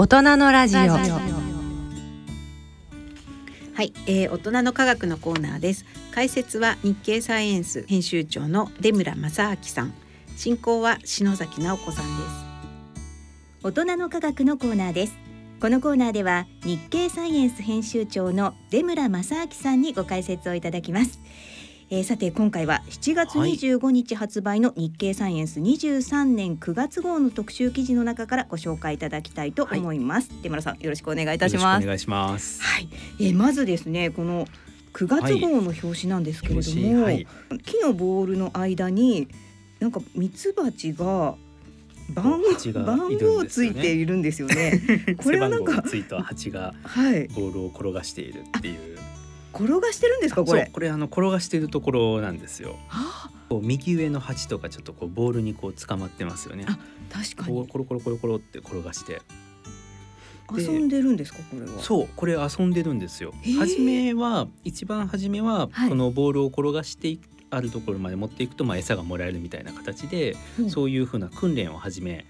大人のラジオ。はい、えー、大人の科学のコーナーです。解説は日経サイエンス編集長の出村正明さん。進行は篠崎直子さんです。大人の科学のコーナーです。このコーナーでは日経サイエンス編集長の出村正明さんにご解説をいただきますえー、さて今回は7月25日発売の日経サイエンス23年9月号の特集記事の中からご紹介いただきたいと思います。はい、出村さんよろしくお願いいたします。お願いします。はい、えー、まずですねこの9月号の表紙なんですけれども、はい、木のボールの間になんかミツバチが番号番号ついているんですよね。これはなんかついた蜂がボールを転がしているっていう。転がしてるんですかこれ？これあの転がしているところなんですよ。はあ、こう右上の鉢とかちょっとこうボールにこう捕まってますよね。あ確かに。コロコロコロコロって転がして。遊んでるんですかこれは？そうこれ遊んでるんですよ。初めは一番初めはこのボールを転がしてあるところまで持っていくとまあ餌がもらえるみたいな形で、うん、そういうふうな訓練を始め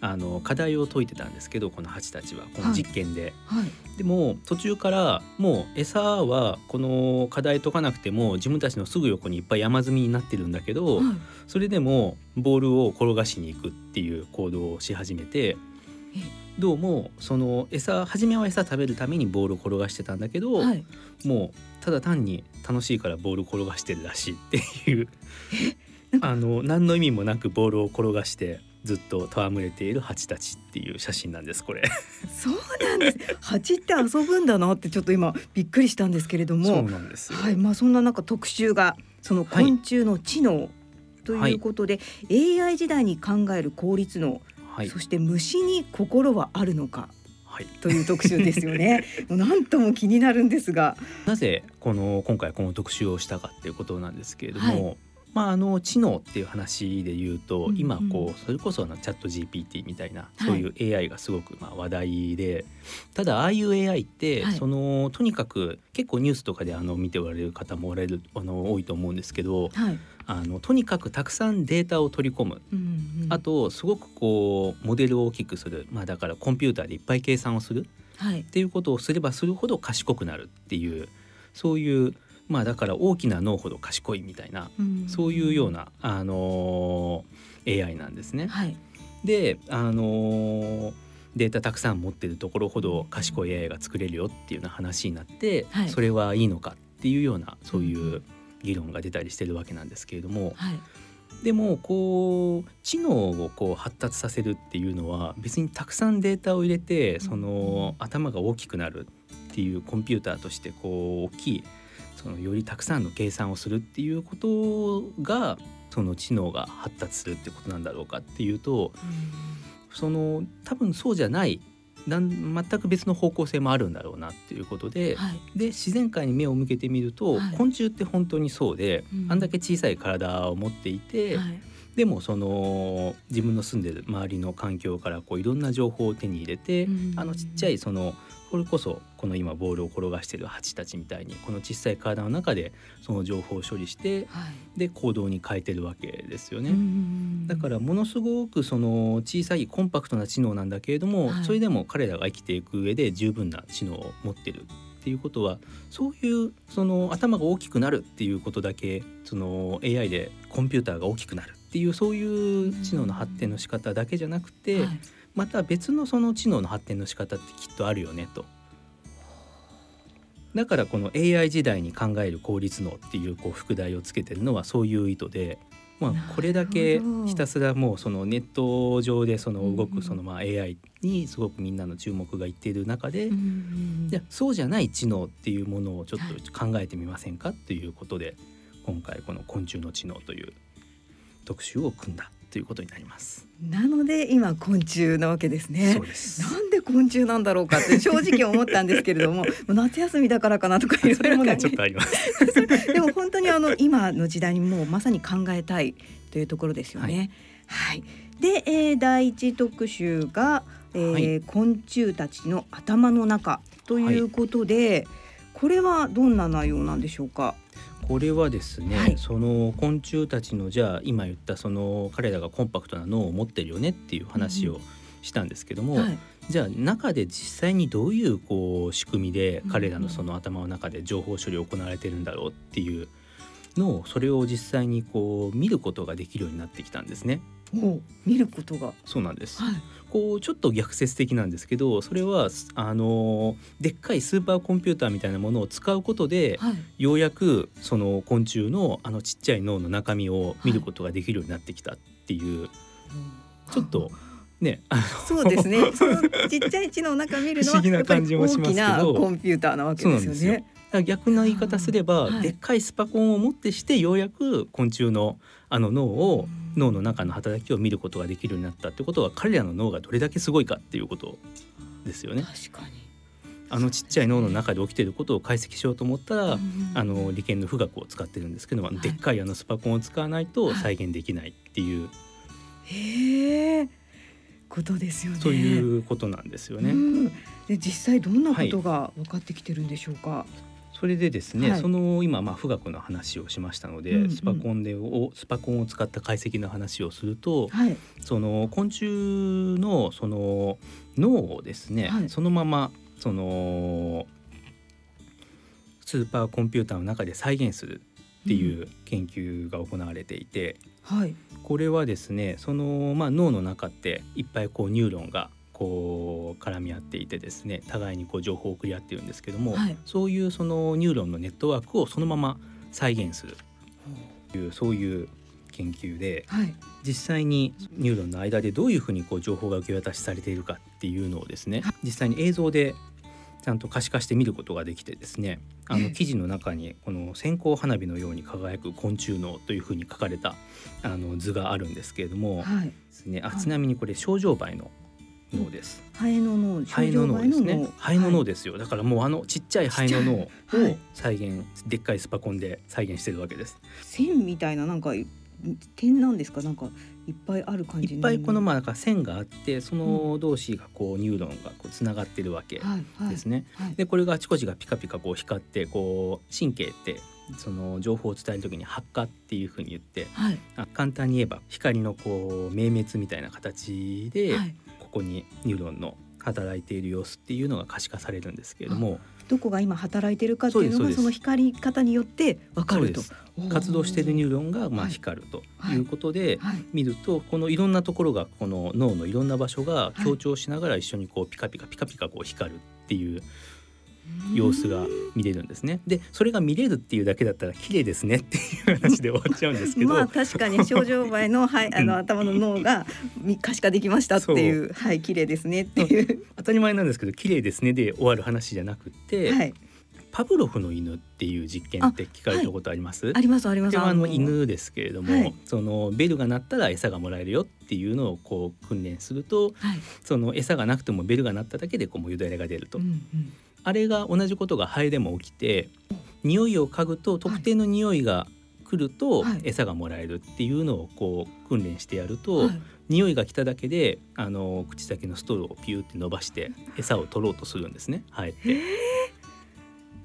あの課題を解いてたんですけどこのハチたちはこの実験で、はい。はい、でも途中からもう餌はこの課題解かなくても自分たちのすぐ横にいっぱい山積みになってるんだけど、はい、それでもボールを転がしに行くっていう行動をし始めてどうもその餌初めは餌食べるためにボールを転がしてたんだけど、もうただ単に楽しいからボール転がしてるらしいっていう。あの何の意味もなくボールを転がしてずっと戯れている蜂たちっていう写真なんですこれ。そうなんです。蜂って遊ぶんだなってちょっと今びっくりしたんですけれども。そうなんですはい。まあそんな中特集がその昆虫の知能ということで、はい、AI 時代に考える効率能、はい、そして虫に心はあるのかはい、という特集ですよね。なんとも気になるんですが、なぜこの今回この特集をしたかっていうことなんですけれども、はい、まあ、あの知能っていう話で言うと、うんうん、今こうそれこそのチャット GPT みたいなそういう AI がすごくまあ話題で、はい、ただああいう AI って、そのとにかく結構ニュースとかであの見ておられる方もおられるあの多いと思うんですけど、はい、あのとにかくたくさんデータを取り込む、うんうん、あとすごくこうモデルを大きくする、まあ、だからコンピューターでいっぱい計算をする、はい、っていうことをすればするほど賢くなるっていうそういうまあだから大きな脳ほど賢いみたいな、うん、そういうような、あのー、AI なんですね。はい、で、あのー、データたくさん持ってるところほど賢い AI が作れるよっていうような話になって、はい、それはいいのかっていうようなそういう議論が出たりしてるわけなんですけれども、はい、でもこう知能をこう発達させるっていうのは別にたくさんデータを入れてその頭が大きくなるっていうコンピューターとしてこう大きいそのよりたくさんの計算をするっていうことがその知能が発達するってことなんだろうかっていうと、その多分そうじゃないなん全く別の方向性もあるんだろうなっていうことではい、で自然界に目を向けてみると、はい、昆虫って本当にそうで、うん、あんだけ小さい体を持っていて、はい、でもその自分の住んでる周りの環境からこういろんな情報を手に入れて、うん、あのちっちゃいそのこれこそこの今ボールを転がしてる蜂たちみたいにこの小さい体の中でその情報を処理して、はい、で行動に変えてるわけですよね。だからものすごくその小さいコンパクトな知能なんだけれども、はい、それでも彼らが生きていく上で十分な知能を持ってるっていうことはそういうその頭が大きくなるっていうことだけその AI でコンピューターが大きくなるっていうそういう知能の発展の仕方だけじゃなくて、はいまた別のその知能の発展の仕方ってきっとあるよねと。だからこの AI 時代に考える効率能っていうこう副題をつけてるのはそういう意図で、まあ、これだけひたすらもうそのネット上でその動くそのまあ AI にすごくみんなの注目がいっている中で、いやそうじゃない知能っていうものをちょっと考えてみませんかっていうことで今回この昆虫の知能という特集を組んだということになります。なので今昆虫なわけですね。なんで昆虫なんだろうかって正直思ったんですけれども、夏休みだからかなとかいろいろね。ちょっとあります。でも本当にあの今の時代にもうまさに考えたいというところですよね。はい。はい、で、えー、第一特集が、えー、はい、昆虫たちの頭の中ということで、はい、これはどんな内容なんでしょうか？これはですね、はい、その昆虫たちのじゃあ今言ったその彼らがコンパクトな脳を持ってるよねっていう話をしたんですけども、うんはい、じゃあ中で実際にどういうこう仕組みで彼らのその頭の中で情報処理を行われてるんだろうっていうのをそれを実際にこう見ることができるようになってきたんですね。お見ることが。そうなんです。はい。こうちょっと逆説的なんですけどそれはあのでっかいスーパーコンピューターみたいなものを使うことで、はい。ようやくその昆虫のあのちっちゃい脳の中身を見ることができるようになってきたっていう、ちょっとねそうですね。その ちっちゃい知能の中見るのはやっぱり大きなコンピューターなわけですよね。逆な言い方すれば、はいでっかいスパコンをもってしてようやく昆虫のあの脳を脳の中の働きを見ることができるようになったってことは彼らの脳がどれだけすごいかっていうことですよね。確かに。あのちっちゃい脳の中で起きていることを解析しようと思ったら、あの理研の富岳を使ってるんですけども、はいでっかいあのスパコンを使わないと再現できないっていう、へえことですよね。そういうことなんですよね。うんで実際どんなことが分かってきてるんでしょうか？それでですね、はい。その今まあ富岳の話をしましたので、うんうん。スパコンでをスパコンを使った解析の話をすると、はい。その昆虫のその脳をですね、はい。そのままそのスーパーコンピューターの中で再現するっていう研究が行われていて、はい。これはですねその、まあ、脳の中っていっぱいこうニューロンがこう絡み合っていてですね互いにこう情報を送り合ってるんですけども、はい。そういうそのニューロンのネットワークをそのまま再現するというそういう研究ではい。実際にニューロンの間でどういうふうにこう情報が受け渡しされているかっていうのをですね実際に映像でちゃんと可視化して見ることができてですねあええの記事の中にこの線香花火のように輝く昆虫脳というふうに書かれたあの図があるんですけれどもはい。ですね。あはいちなみにこれ症状灰の脳です。ハエの脳ハエの脳ですね。ハエの脳でですよ。だからもうあのちっちゃいハエの脳を再現、でっかいスパコンで再現してるわけです。線みたいななんか点なんですか？なんかいっぱいある感じいっぱいこのまああなんか線があってその同士がこうニューロンがこうつながってるわけですね。はいでこれがあちこちがピカピカこう光ってこう神経ってその情報を伝える時に発火っていうふうに言ってはいあ簡単に言えば光のこう明滅みたいな形で、はいここにニューロンの働いている様子っていうのが可視化されるんですけれども。どこが今働いてるかっていうのがその光り方によってわかると。活動しているニューロンがまあはい光るとはい。い。うことで、はい。見るとこのいろんなところがこの脳のいろんな場所が強調しながら一緒にこうピカピカピカピカこう光るっていう様子が見れるんですね。でそれが見れるっていうだけだったら綺麗ですねっていう話で終わっちゃうんですけど、まあ確かに症状前のはいあの頭の脳がみ可視化できましたっていう。はい綺麗ですねっていう。当たり前なんですけど綺麗ですねで終わる話じゃなくて、はい。パブロフの犬っていう実験って聞かれたことあります？ありますありますあの犬ですけれども、はい。そのベルが鳴ったら餌がもらえるよっていうのをこう訓練するとはい。その餌がなくてもベルが鳴っただけでこうもうよだれが出ると、うんうんあれが同じことがハエでも起きて匂いを嗅ぐと特定の匂いが来るとはい。餌がもらえるっていうのをこう訓練してやると、はい。匂いが来ただけであの口先のストローをピューって伸ばして餌を取ろうとするんですね。ハエって。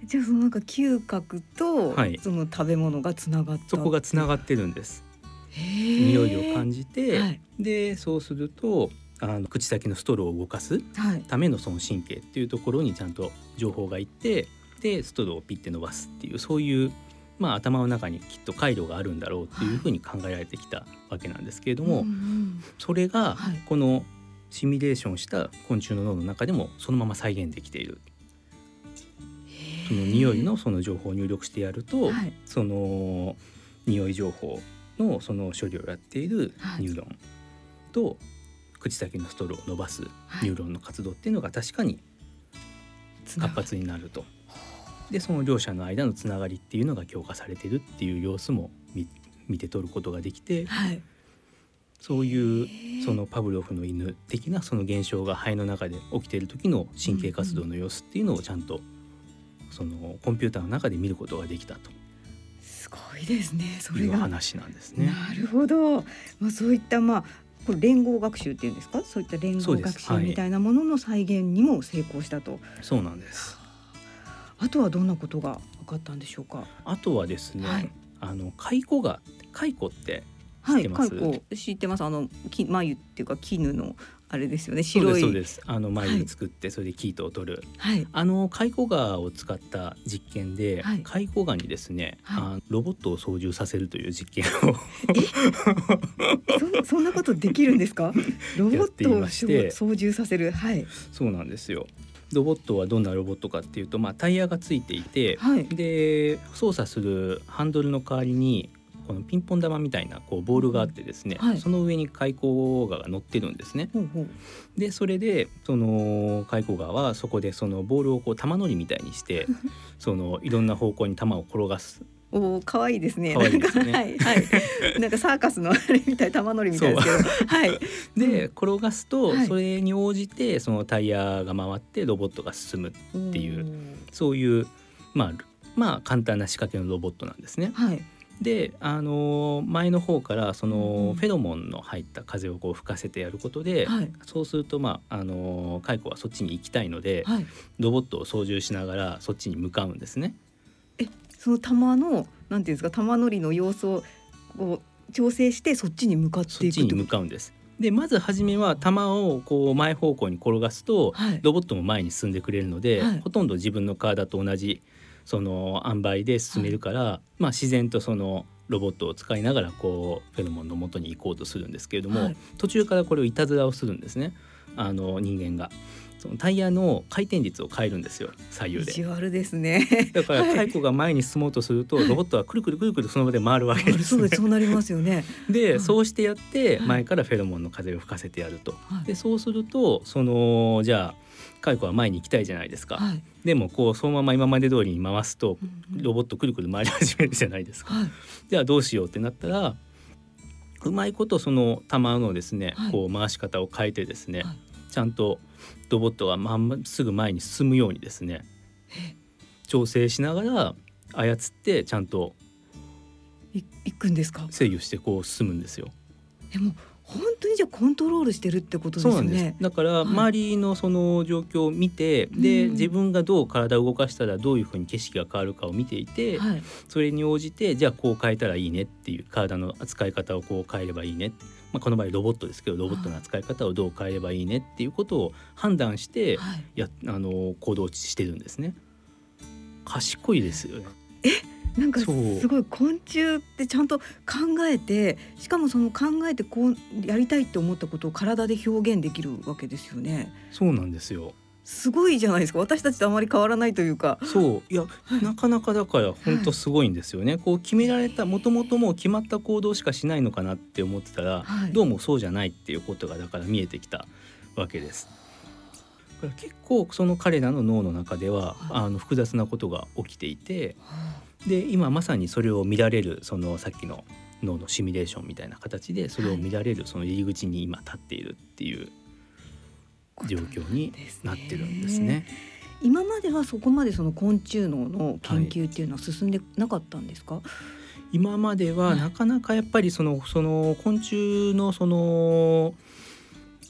じゃあそのなんか嗅覚とはい。その食べ物がつながったそこがつながっってるんです。て匂いを感じて、はい。でそうするとあの口先のストローを動かすはい。ためのその神経っていうところにちゃんと情報がいってでストローをピッて伸ばすっていうそういう、まあ、頭の中にきっと回路があるんだろうっていうふうに考えられてきたわけなんですけれども、うんうんそれがはい。このシミュレーションした昆虫の脳の中でもそのまま再現できている。その匂いのその情報を入力してやると、はい。その匂い情報のその処理をやっているはい。ニューロンと口先のストローを伸ばすはい。ニューロンの活動っていうのが確かに活発になると。でその両者の間のつながりっていうのが強化されてるっていう様子も見見て取ることができてはい。そういうそのパブロフの犬的なその現象が肺の中で起きている時の神経活動の様子っていうのをちゃんとそのコンピューターの中で見ることができたと。すごいですねそいうれが話なんですね。なるほど、まあ、そういったまあこれ連合学習っていうんですか？そういった連合学習みたいなものの再現にも成功したと、そうなんです。あとはどんなことが分かったんでしょうか？あとはですね、はい。あの蚕が蚕ってはい、知ってます？蚕知ってます。あのき眉っていうか絹のあれですよね。白いですそうです。あのマイル作ってそれでキートを取る、はい。あのカイコガを使った実験で、はい。カイコガにですね、はい。あのロボットを操縦させるという実験を。そそんなことできるんですか？ロボットを操縦させる。はい。そうなんですよ。ロボットはどんなロボットかっていうと、まあ、タイヤがついていて、はい。で操作するハンドルの代わりにこのピンポン玉みたいなこうボールがあってですね、はいその上に開口ガが乗ってるんですね。ほうほうでそれでその開口ガはそこでそのボールをこう玉乗りみたいにして そのいろんな方向に玉を転がすおー可愛いですね。いですねなんかはいはい。なんか サーカスのあれみたい玉乗りみたいですけど、はい。で転がすとはいそれに応じてそのタイヤが回ってロボットが進むっていうそういうまあまあ簡単な仕掛けのロボットなんですね。はい。で、あのー前の方からそのんフェロモンの入った風をこう吹かせてやることで、はいそうするとまああのーカイコはそっちに行きたいので、はい。ロボットを操縦しながらそっちに向かうんですね。その玉のなんていうんですか玉乗りの様子をこう調整してそっちに向かっていくと向かうんです。でまず初めは球をこう前方向に転がすと、はい。ロボットも前に進んでくれるので、はいほとんど自分の体と同じその塩梅で進めるから、まあ自然とそのロボットを使いながらこうフェロモンの元に行こうとするんですけれども、はい途中からこれをいたずらをするんですねあの人間が。そのタイヤの回転率を変えるんですよ左右意で。地悪ですね。だからはいカイコが前に進もうとすると、はいロボットはくるくるくるくるその場で回るわけです、ねそうです。そうなりますよね。で、はいそうしてやってはい前からフェロモンの風を吹かせてやると。はいでそうするとそのじゃあカイコは前に行きたいじゃないですか。はい。でもこうそのまま今まで通りに回すとロボットくるくる回り始めるじゃないですか。はい。じゃあどうしようってなったらうまいことその球のですね、はいこう回し方を変えてですね、はいちゃんとロボットがまんますぐ前に進むようにですね調整しながら操ってちゃんとい行くんですか？制御してこう進むんですよ。でも本当にじゃあコントロールしてるってことですよそうなんですね。だから周りのその状況を見て、でうん自分がどう体を動かしたらどういうふうに景色が変わるかを見ていて、はい。それに応じてじゃあこう変えたらいいねっていう体の扱い方をこう変えればいいね、まあ、この場合ロボットですけどロボットの扱い方をどう変えればいいねっていうことを判断してはい。やあの行動してるんですね。賢いですよね。なんかすごい昆虫ってちゃんと考えてしかもその考えてこうやりたいって思ったことを体で表現できるわけですよね。そうなんですよ。すごいじゃないですか私たちとあまり変わらないというか。そういや、はいなかなかだから本当すごいんですよね。こう決められたもともともう決まった行動しかしないのかなって思ってたら、はいどうもそうじゃないっていうことがだから見えてきたわけです。だから結構その彼らの脳の中では、はいあの複雑なことが起きていてで今まさにそれを見られるそのさっきの脳のシミュレーションみたいな形でそれを見られるその入り口に今立っているっていう状況になってるんですね。今まではそこまでその昆虫脳の研究っていうのは進んでなかったんですか？今までははいなかなかやっぱりそのその昆虫のその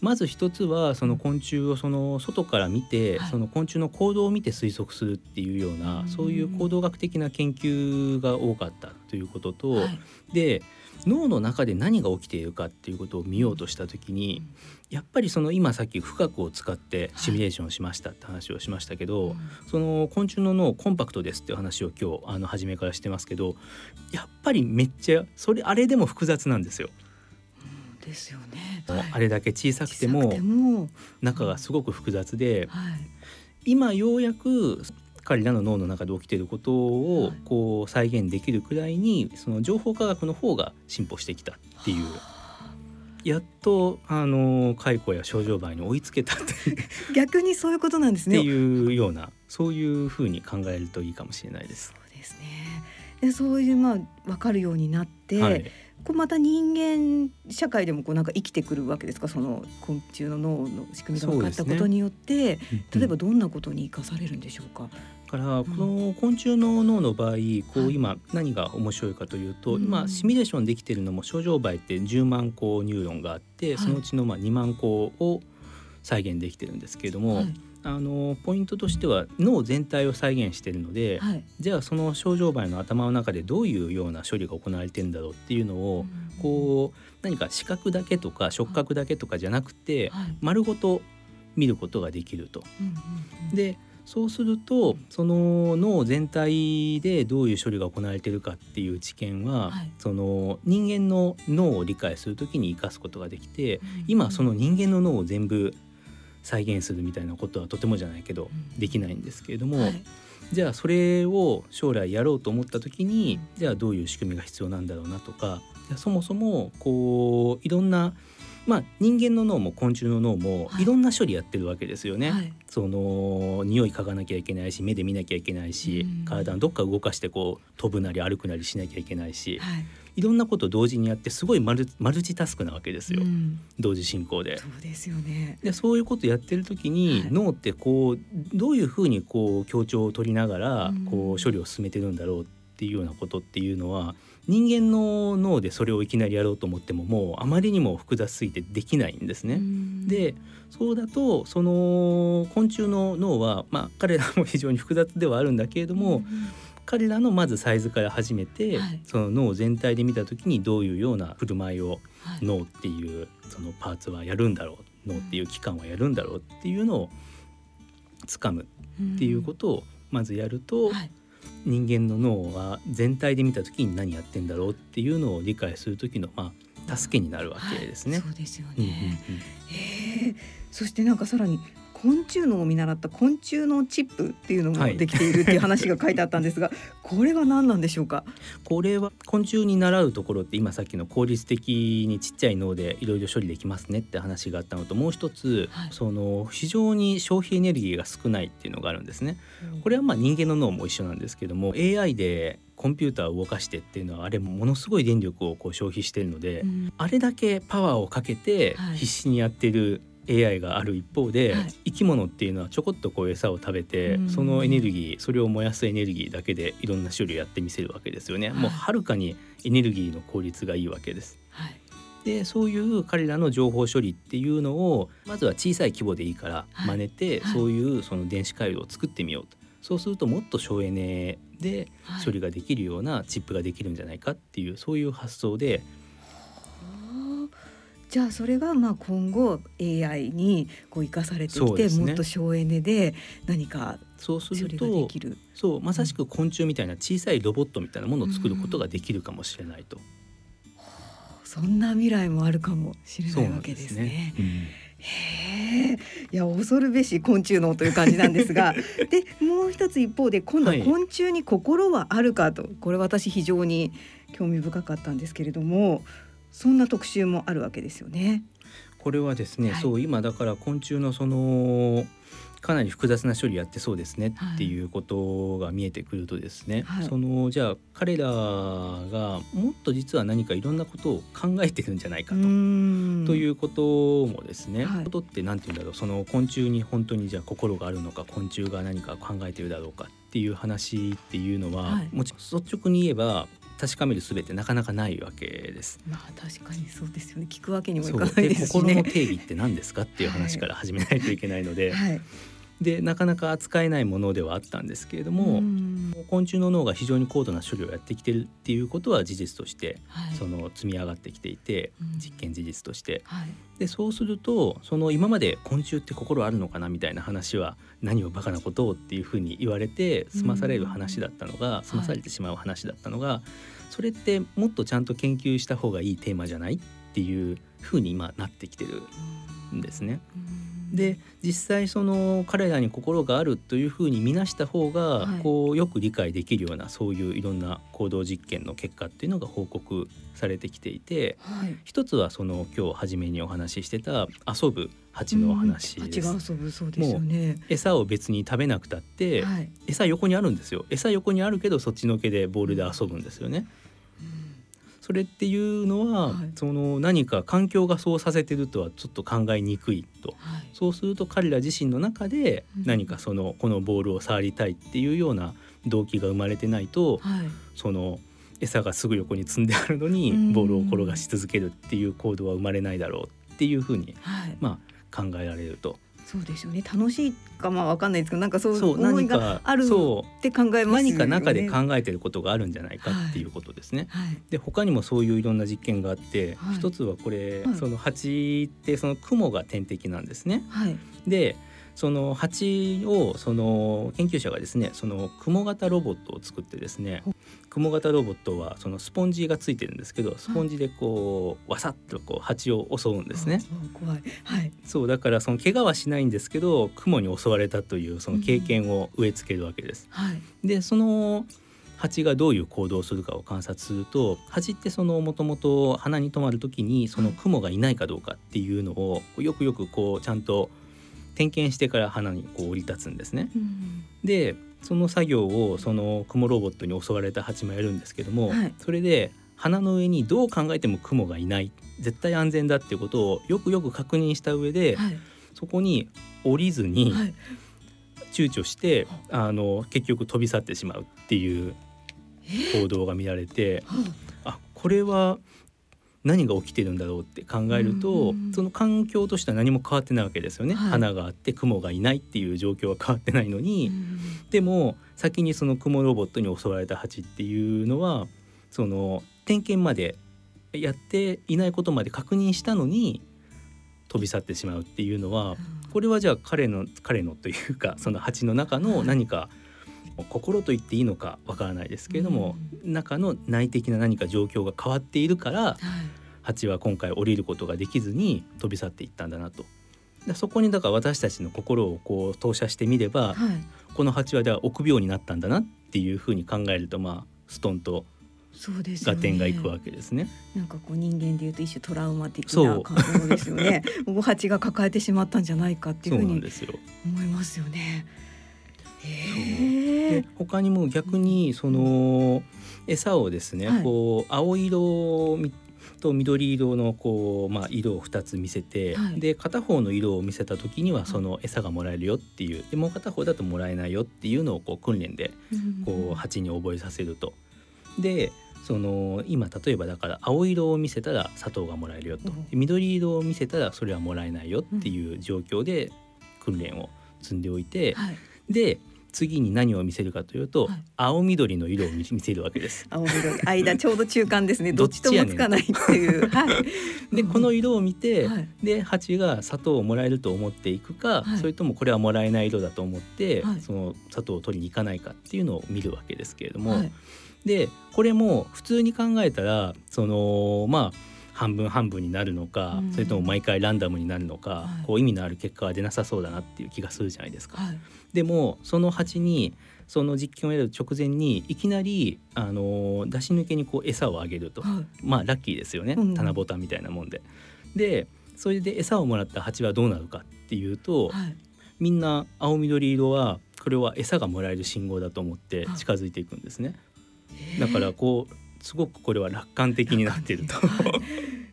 まず一つはその昆虫をその外から見て、はい。その昆虫の行動を見て推測するっていうような、うん。そういう行動学的な研究が多かったということと、はい。で脳の中で何が起きているかっていうことを見ようとした時に、やっぱりその今さっき富岳を使ってシミュレーションをしましたって話をしましたけど、その昆虫の脳コンパクトですっていう話を今日あの初めからしてますけどやっぱりめっちゃそれあれでも複雑なんですよ。ですよね。あれだけ小さくて小も中がすごく複雑ではい。今ようやく彼らの脳の中で起きていることをはいこう再現できるくらいにその情報科学の方が進歩してきたっていうやっとあの解雇や症状倍に追いつけたっていう 逆にそういうことなんですね。っていうようなそういうふうに考えるといいかもしれないです。そうですね。でそういうまあ分かるようになって、はい、こうまた人間社会でもこうなんか生きてくるわけですか？その昆虫の脳の仕組みが分かったことによって、例えばどんなことに生かされるんでしょうか？だからこの昆虫の脳の場合こはい。う今何が面白いかというと、うん。今シミュレーションできてるのも症状倍って10万個ニューロンがあって、はい。そのうちのまあ2万個を再現できてるんですけれども、はいあのポイントとしては脳全体を再現しているので、はい。じゃあその症状前の頭の中でどういうような処理が行われてんだろうっていうのを、こう何か視覚だけとか触覚だけとかじゃなくて、はい。丸ごと見ることができると。うんうんうん。でそうするとその脳全体でどういう処理が行われているかっていう知見は、はい。その人間の脳を理解するときに生かすことができて、うん。今その人間の脳を全部再現するみたいなことはとてもじゃないけどうん。できないんですけれども、はい。じゃあそれを将来やろうと思った時にじゃあどういう仕組みが必要なんだろうなとかそもそもこういろんなまあ人間の脳も昆虫の脳もはい。いろんな処理やってるわけですよね。はい。その匂い嗅がなきゃいけないし目で見なきゃいけないし、うん。体のどっか動かしてこう飛ぶなり歩くなりしなきゃいけないし、はい。いろんなことを同時にやってすごいマルマルチタスクなわけですよ、うん。同時進行で。そうですよね。でそういうことやってる時に、はい。脳ってこうどういうふうにこう協調を取りながらうん。こう処理を進めてるんだろうっていうようなことっていうのは人間の脳でそれをいきなりやろうと思ってももうあまりにも複雑すぎてできないんですね。うん。でそうだとその昆虫の脳は、まあ、彼らも非常に複雑ではあるんだけれども、うん彼らのまずサイズから始めて、はい。その脳全体で見た時にどういうような振る舞いをはい。脳っていうそのパーツはやるんだろう脳っていう器官はやるんだろうっていうのを掴むっていうことをまずやると、はい人間の脳は全体で見た時に何やってんだろうっていうのを理解する時のまあ助けになるわけですね。はいそうですようんうんね。へえ。そしてなんかさらに昆虫脳を見習った昆虫のチップっていうのもはいできているっていう話が書いてあったんですが、これは何なんでしょうか？これは昆虫に習うところって今さっきの効率的にちっちゃい脳でいろいろ処理できますねって話があったのともう一つ、はい。その非常に消費エネルギーが少ないっていうのがあるんですね。これはまあ人間の脳も一緒なんですけども AI でコンピューターを動かしてっていうのはあれものすごい電力をこう消費してるので、うん。あれだけパワーをかけてはい。必死にやってる AI がある一方で、はい。生き物っていうのはちょこっとこう餌を食べて、うん。そのエネルギーそれを燃やすエネルギーだけでいろんな種類やってみせるわけですよね、はい。もうはるかにエネルギーの効率がいいわけです。はい。でそういう彼らの情報処理っていうのをまずは小さい規模でいいからはい。真似て、はい。そういうその電子回路を作ってみようと。そうするともっと省エネではい。処理ができるようなチップができるんじゃないかっていうそういう発想ではあじゃあそれがまあ今後 AI にこう生かされてきて、ねもっと省エネで何かそうするときる。そうまさしく昆虫みたいな小さいロボットみたいなものを作ることができるかもしれないと。そんな未来もあるかもしれないわけですすね。。うんへえ、いや恐るべし昆虫脳という感じなんですが、でもう一つ一方で今度ははい昆虫に心はあるかと、これ私非常に興味深かったんですけれども、そんな特集もあるわけですよね。これはですね、はい。そう今だから昆虫のそのかなり複雑な処理やってそうですねっていうことが見えてくるとですね、はい。そのじゃあ彼らがもっと実は何かいろんなことを考えてるんじゃないかと。といううこともですね、はい。ことって何て言うんだろうその昆虫に本当にじゃあ心があるのか昆虫が何か考えてるだろうかっていう話っていうのは、はい。もちろん率直に言えば確かめる術ってなかなかないわけです。まあ確かにそうですよね。聞くわけにもいかないですしね。心の定義って何ですかっていう話から始めないといけないので、はい。でなかなか扱えないものではあったんですけれども、ん昆虫の脳が非常に高度な処理をやってきてるっていうことは事実としてはい。その積み上がってきていて、うん実験事実としてはい。でそうするとその今まで昆虫って心あるのかなみたいな話は何をバカなことをっていうふうに言われて済まされる話だったのが、済まされてしまう話だったのが、それってもっとちゃんと研究した方がいいテーマじゃないっていうふうに今なってきてるんですね。うんで実際その彼らに心があるというふうに見なした方がはいこうよく理解できるようなそういういろんな行動実験の結果っていうのが報告されてきていてはい。一つはその今日初めにお話ししてた遊ぶ蜂のお話うんです。蜂が遊ぶそうですよね。餌を別に食べなくたって、はい。餌横にあるんですよ餌横にあるけどそっちのけでボールで遊ぶんですよね。それっていうのは、はいその何か環境がそうさせてるとはちょっと考えにくいとはい。そうすると彼ら自身の中でうん何かそのこのボールを触りたいっていうような動機が生まれてないとはい。その餌がすぐ横に積んであるのにうんボールを転がし続けるっていう行動は生まれないだろうっていうふうにはい。まあ考えられると。そうですよね。楽しいかまあわかんないですけどなんかそういう思い何かがあるって考えますよね。何か中で考えてることがあるんじゃないかっていうことですね。はい。で他にもそういういろんな実験があって、はい。一つはこれ、はい。その蜂ってその雲が天敵なんですね。はい。でその蜂をその研究者がですねその雲型ロボットを作ってですねほ雲型ロボットはそのスポンジがついてるんですけどスポンジでこうわさっとこう蜂を襲うんですね。怖い。はい。そうだからその怪我はしないんですけど雲に襲われたというその経験を植え付けるわけです。はい。でその蜂がどういう行動をするかを観察すると蜂ってそのもともと鼻に止まる時にその雲がいないかどうかっていうのをよくよくこうちゃんと点検してから鼻にこう降り立つんですね。うん。でその作業をその雲ロボットに襲われた蜂もやるんですけども、はい。それで鼻の上にどう考えても雲がいない。絶対安全だっていうことをよくよく確認した上で、はい。そこに降りずに、はい。躊躇してあの結局飛び去ってしまうっていう行動が見られてはあこれは何が起きてるんだろうって考えるとうんその環境としては何も変わってないわけですよね、はい。花があって雲がいないっていう状況は変わってないのあに、うんでも先にその雲ロボットに襲われた蜂っていうのはその点検までやっていないことまで確認したのに飛び去ってしまうっていうのはこれはじゃあ彼の彼のというかその蜂の中の何か、心と言っていいのかわからないですけれども、中の内的な何か状況が変わっているからはい蜂は今回降りることができずに飛び去っていったんだなと。でそこにだから私たちの心をこう投射してみれば、はいこの蜂はでは臆病になったんだなっていうふうに考えるとまあストンとそうですよね合点がいくわけですね。なんかこう人間でいうと一種トラウマ的そうな感情ですよね。お蜂が抱えてしまったんじゃないかっていそううふうに。思いますよね。で。他にも逆にその餌をですね、はい。こう青色と緑色のこう、まあ、色を2つ見せて、はい。で片方の色を見せた時にいはその餌がもらえるよっていうでもう片方だともらえないよっていうのをこう訓練でこう蜂に覚えさせると。でその今例えばだから青色を見せたら砂糖がもらえるよと。緑色を見せたらそれはもらえないよっていう状況で訓練を積んでおいて、はい。で次に何を見せるかというと、はい青緑の色を見見せるわけです。青緑間ちょうど中間ですね。どっちともつかないっていう。はい。でこの色を見て、はいで蜂が砂糖をもらえると思っていくか、はいそれともこれはもらえない色だと思って、はいその砂糖を取りに行かないかっていうのを見るわけですけれども、はいでこれも普通に考えたらそのまあ半分半分になるのか、うんそれとも毎回ランダムになるのか、はいこう意味のある結果は出なさそうだなっていう気がするじゃないですか。はい。でもその蜂にその実験をやる直前にいきなりあの出し抜けにこう餌をあげると、はい。まあラッキーですよね、うん棚ぼたみたいなもんで。でそれで餌をもらった蜂はどうなるかっていうと、はい。みんな青緑色はこれは餌がもらえる信号だと思って近づいていくんですね。だからこうすごくこれは楽観的になってると。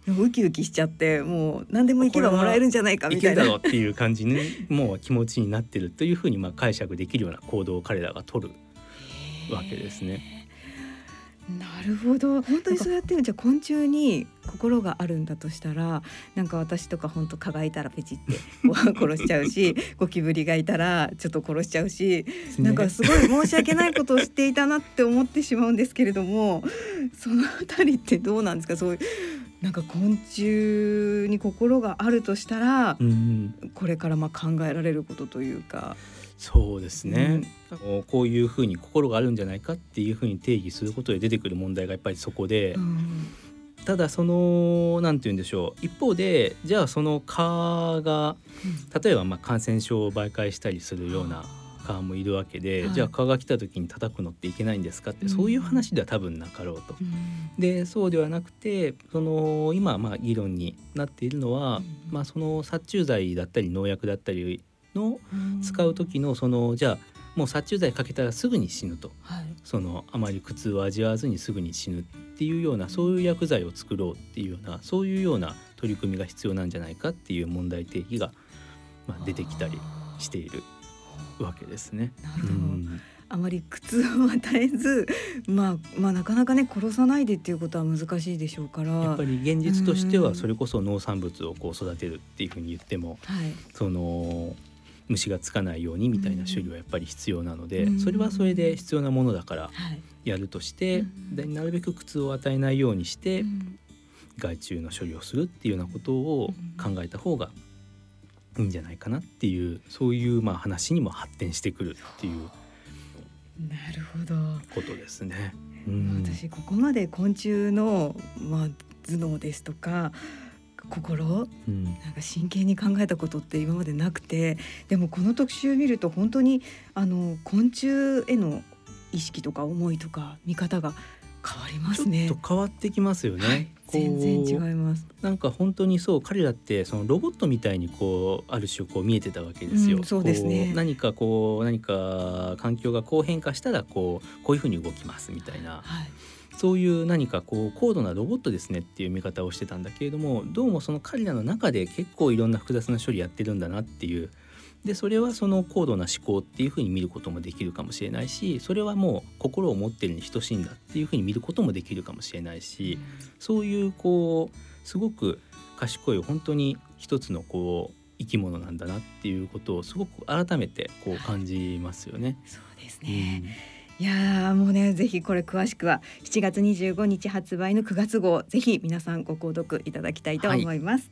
はい。ウキウキしちゃってもう何でも行けばもらえるんじゃないかいけるだみたいな。ろうっていう感じに もう気持ちになってるというふうにまあ解釈できるような行動を彼らが取るわけですね。なるほど。本当にそうやってじゃあ昆虫に心があるんだとしたらなんか私とか本当蚊がいたらペチって 殺しちゃうしゴキブリがいたらちょっと殺しちゃうしなんかすごい申し訳ないことをしていたなって思ってしまうんですけれどもそのあたりってどうなんですか？そういうなんか昆虫に心があるとしたらうん、これからまあ考えられることというか。そうですね、こうこういうふうに心があるんじゃないかっていうふうに定義することで出てくる問題がやっぱりそこで、うん。ただそのなんて言うんでしょう。一方でじゃあその蚊が例えばまあ感染症を媒介したりするような蚊もいるわけで、はい。じゃあ蚊が来た時に叩くのっていけないんですかって、うん。そういう話では多分なかろうと。うん。でそうではなくてその今まあ議論になっているのは、うん。まあ、その殺虫剤だったり農薬だったりの使う時のそのじゃあもう殺虫剤かけたらすぐに死ぬと。はい。そのあまり苦痛を味わわずにすぐに死ぬっていうようなそういう薬剤を作ろうっていうようなそういうような取り組みが必要なんじゃないかっていう問題提起が、まあ、出てきたりしているわけですね。うん。あまり苦痛を与えず、まあ、まあなかなかね殺さないでっていうことは難しいでしょうから。やっぱり現実としてはそれこそ農産物をこう育てるっていうふうに言っても、はい、その虫がつかないようにみたいな処理はやっぱり必要なので、うん。それはそれで必要なものだからはい。やるとして、うん。でなるべく苦痛を与えないようにして、うん。害虫の処理をするっていうようなことを考えた方がいいんじゃないかなっていうそういうまあ話にも発展してくるっていうなるほど。ことですね。うん私ここまで昆虫のまあ頭脳ですとか心？うんなんか真剣に考えたことって今までなくてでもこの特集見ると本当にあの昆虫への意識とか思いとか見方が変わりますね。ちょっと変わってきますよね。はい、全然違います。なんか本当にそう彼らってそのロボットみたいにこうある種こう見えてたわけですよ。うんそうですねこ何かこう何か環境がこう変化したらこうこういうふうに動きますみたいなはい。そういう何かこう高度なロボットですねっていう見方をしてたんだけれどもどうもその彼らの中で結構いろんな複雑な処理やってるんだなっていうでそれはその高度な思考っていうふうに見ることもできるかもしれないしそれはもう心を持ってるに等しいんだっていうふうに見ることもできるかもしれないしそういうこうすごく賢い本当に一つのこう生き物なんだなっていうことをすごく改めてこう感じますよね。そうですうね。んいやーもうねぜひこれ詳しくは7月25日発売の9月号ぜひ皆さんご購読いただきたいと思います。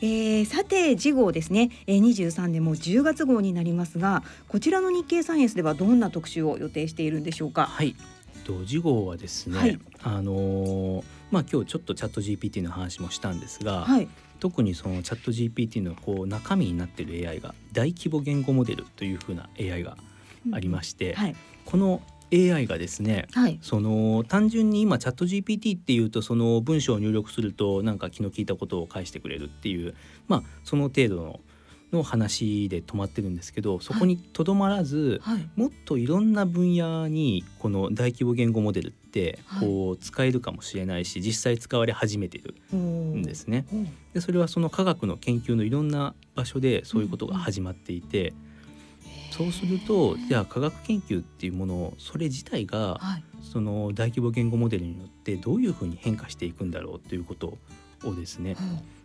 えーさて次号ですね、えー、23年もう10月号になりますがこちらの日経サイエンスではどんな特集を予定しているんでしょうか？はい。と次号はですね、はいあのーまあ今日ちょっとチャット GPT の話もしたんですが、はい。特にそのチャット GPT のこう中身になってる AI が大規模言語モデルというふうな AI がありまして、はい。この AI がですねはい。その単純に今チャット GPT っていうとその文章を入力するとなんか気の利いたことを返してくれるっていうまあその程度のの話で止まってるんですけどそこにとどまらず、はい。もっといろんな分野にこの大規模言語モデルってはいこう使えるかもしれないし実際使われ始めてるんですね。でそれはその科学の研究のいろんな場所でそういうことが始まっていて、そうするとじゃあ科学研究っていうものをそれ自体がはい。その大規模言語モデルによってどういうふうに変化していくんだろうということをですね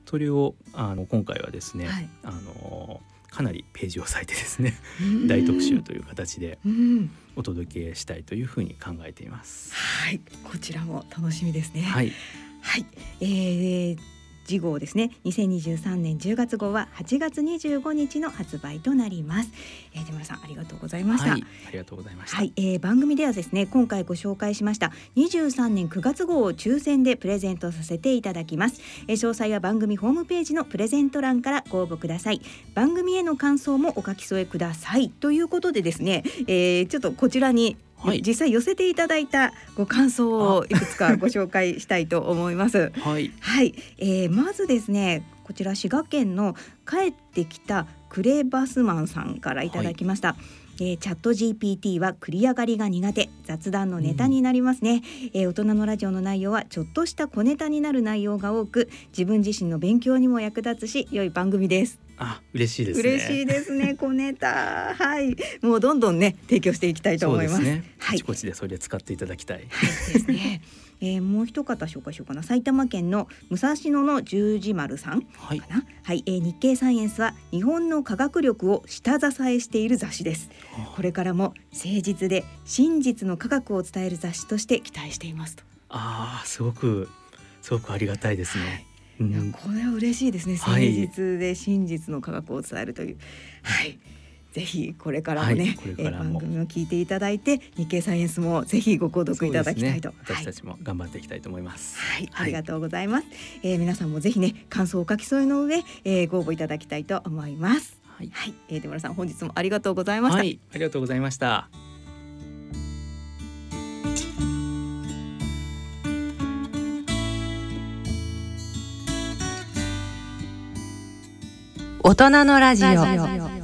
それをあの今回はですね、はいあのかなりページを割いてですね大特集という形でうん。お届けしたいというふうに考えています。はい。こちらも楽しみですね。はい、はい、えー、次号ですね。2023年10月号は8月25日の発売となります、えー、出村さんありがとうございました、はい、ありがとうございました。はい、えー、番組ではですね今回ご紹介しました23年9月号を抽選でプレゼントさせていただきます、えー、詳細は番組ホームページのプレゼント欄からご応募ください。番組への感想もお書き添えください。ということでですね、えー、ちょっとこちらにはい。実際寄せていただいたご感想をいくつかご紹介したいと思います。はい、はい、えー、まずですねこちら滋賀県の帰ってきたクレバスマンさんからいただきました、えーチャット GPT は繰り上がりが苦手雑談のネタになりますね、えー大人のラジオの内容はちょっとした小ネタになる内容が多く自分自身の勉強にも役立つし良い番組ですあ、嬉しいですね。嬉しいですね小ネタ。はい。もうどんどんね提供していきたいと思います。ね。はい。あちこちでそれで使っていただきたい。はいですね。えー、もう一方紹介しようかな。埼玉県の武蔵野の十字丸さんはいか、な。はい、えー、日経サイエンスは日本の科学力を下支えしている雑誌です。これからも誠実で真実の科学を伝える雑誌として期待していますと、ああ、すごくすごくありがたいですね。ういやん、これは嬉しいですね。誠はい。実で真実の科学を伝えるという。はい。ぜひこれからもね、はい。えー番組を聞いていただいて日経サイエンスもぜひご購読いただきたいと、ね、私たちも頑張っていきたいと思います。はい、はい。ありがとうございます。えー皆さんもぜひね感想をお書き添えの上、えーご応募いただきたいと思います。はい、はい、えー、出村さん本日もありがとうございました。はい、ありがとうございました。大人のラジオ。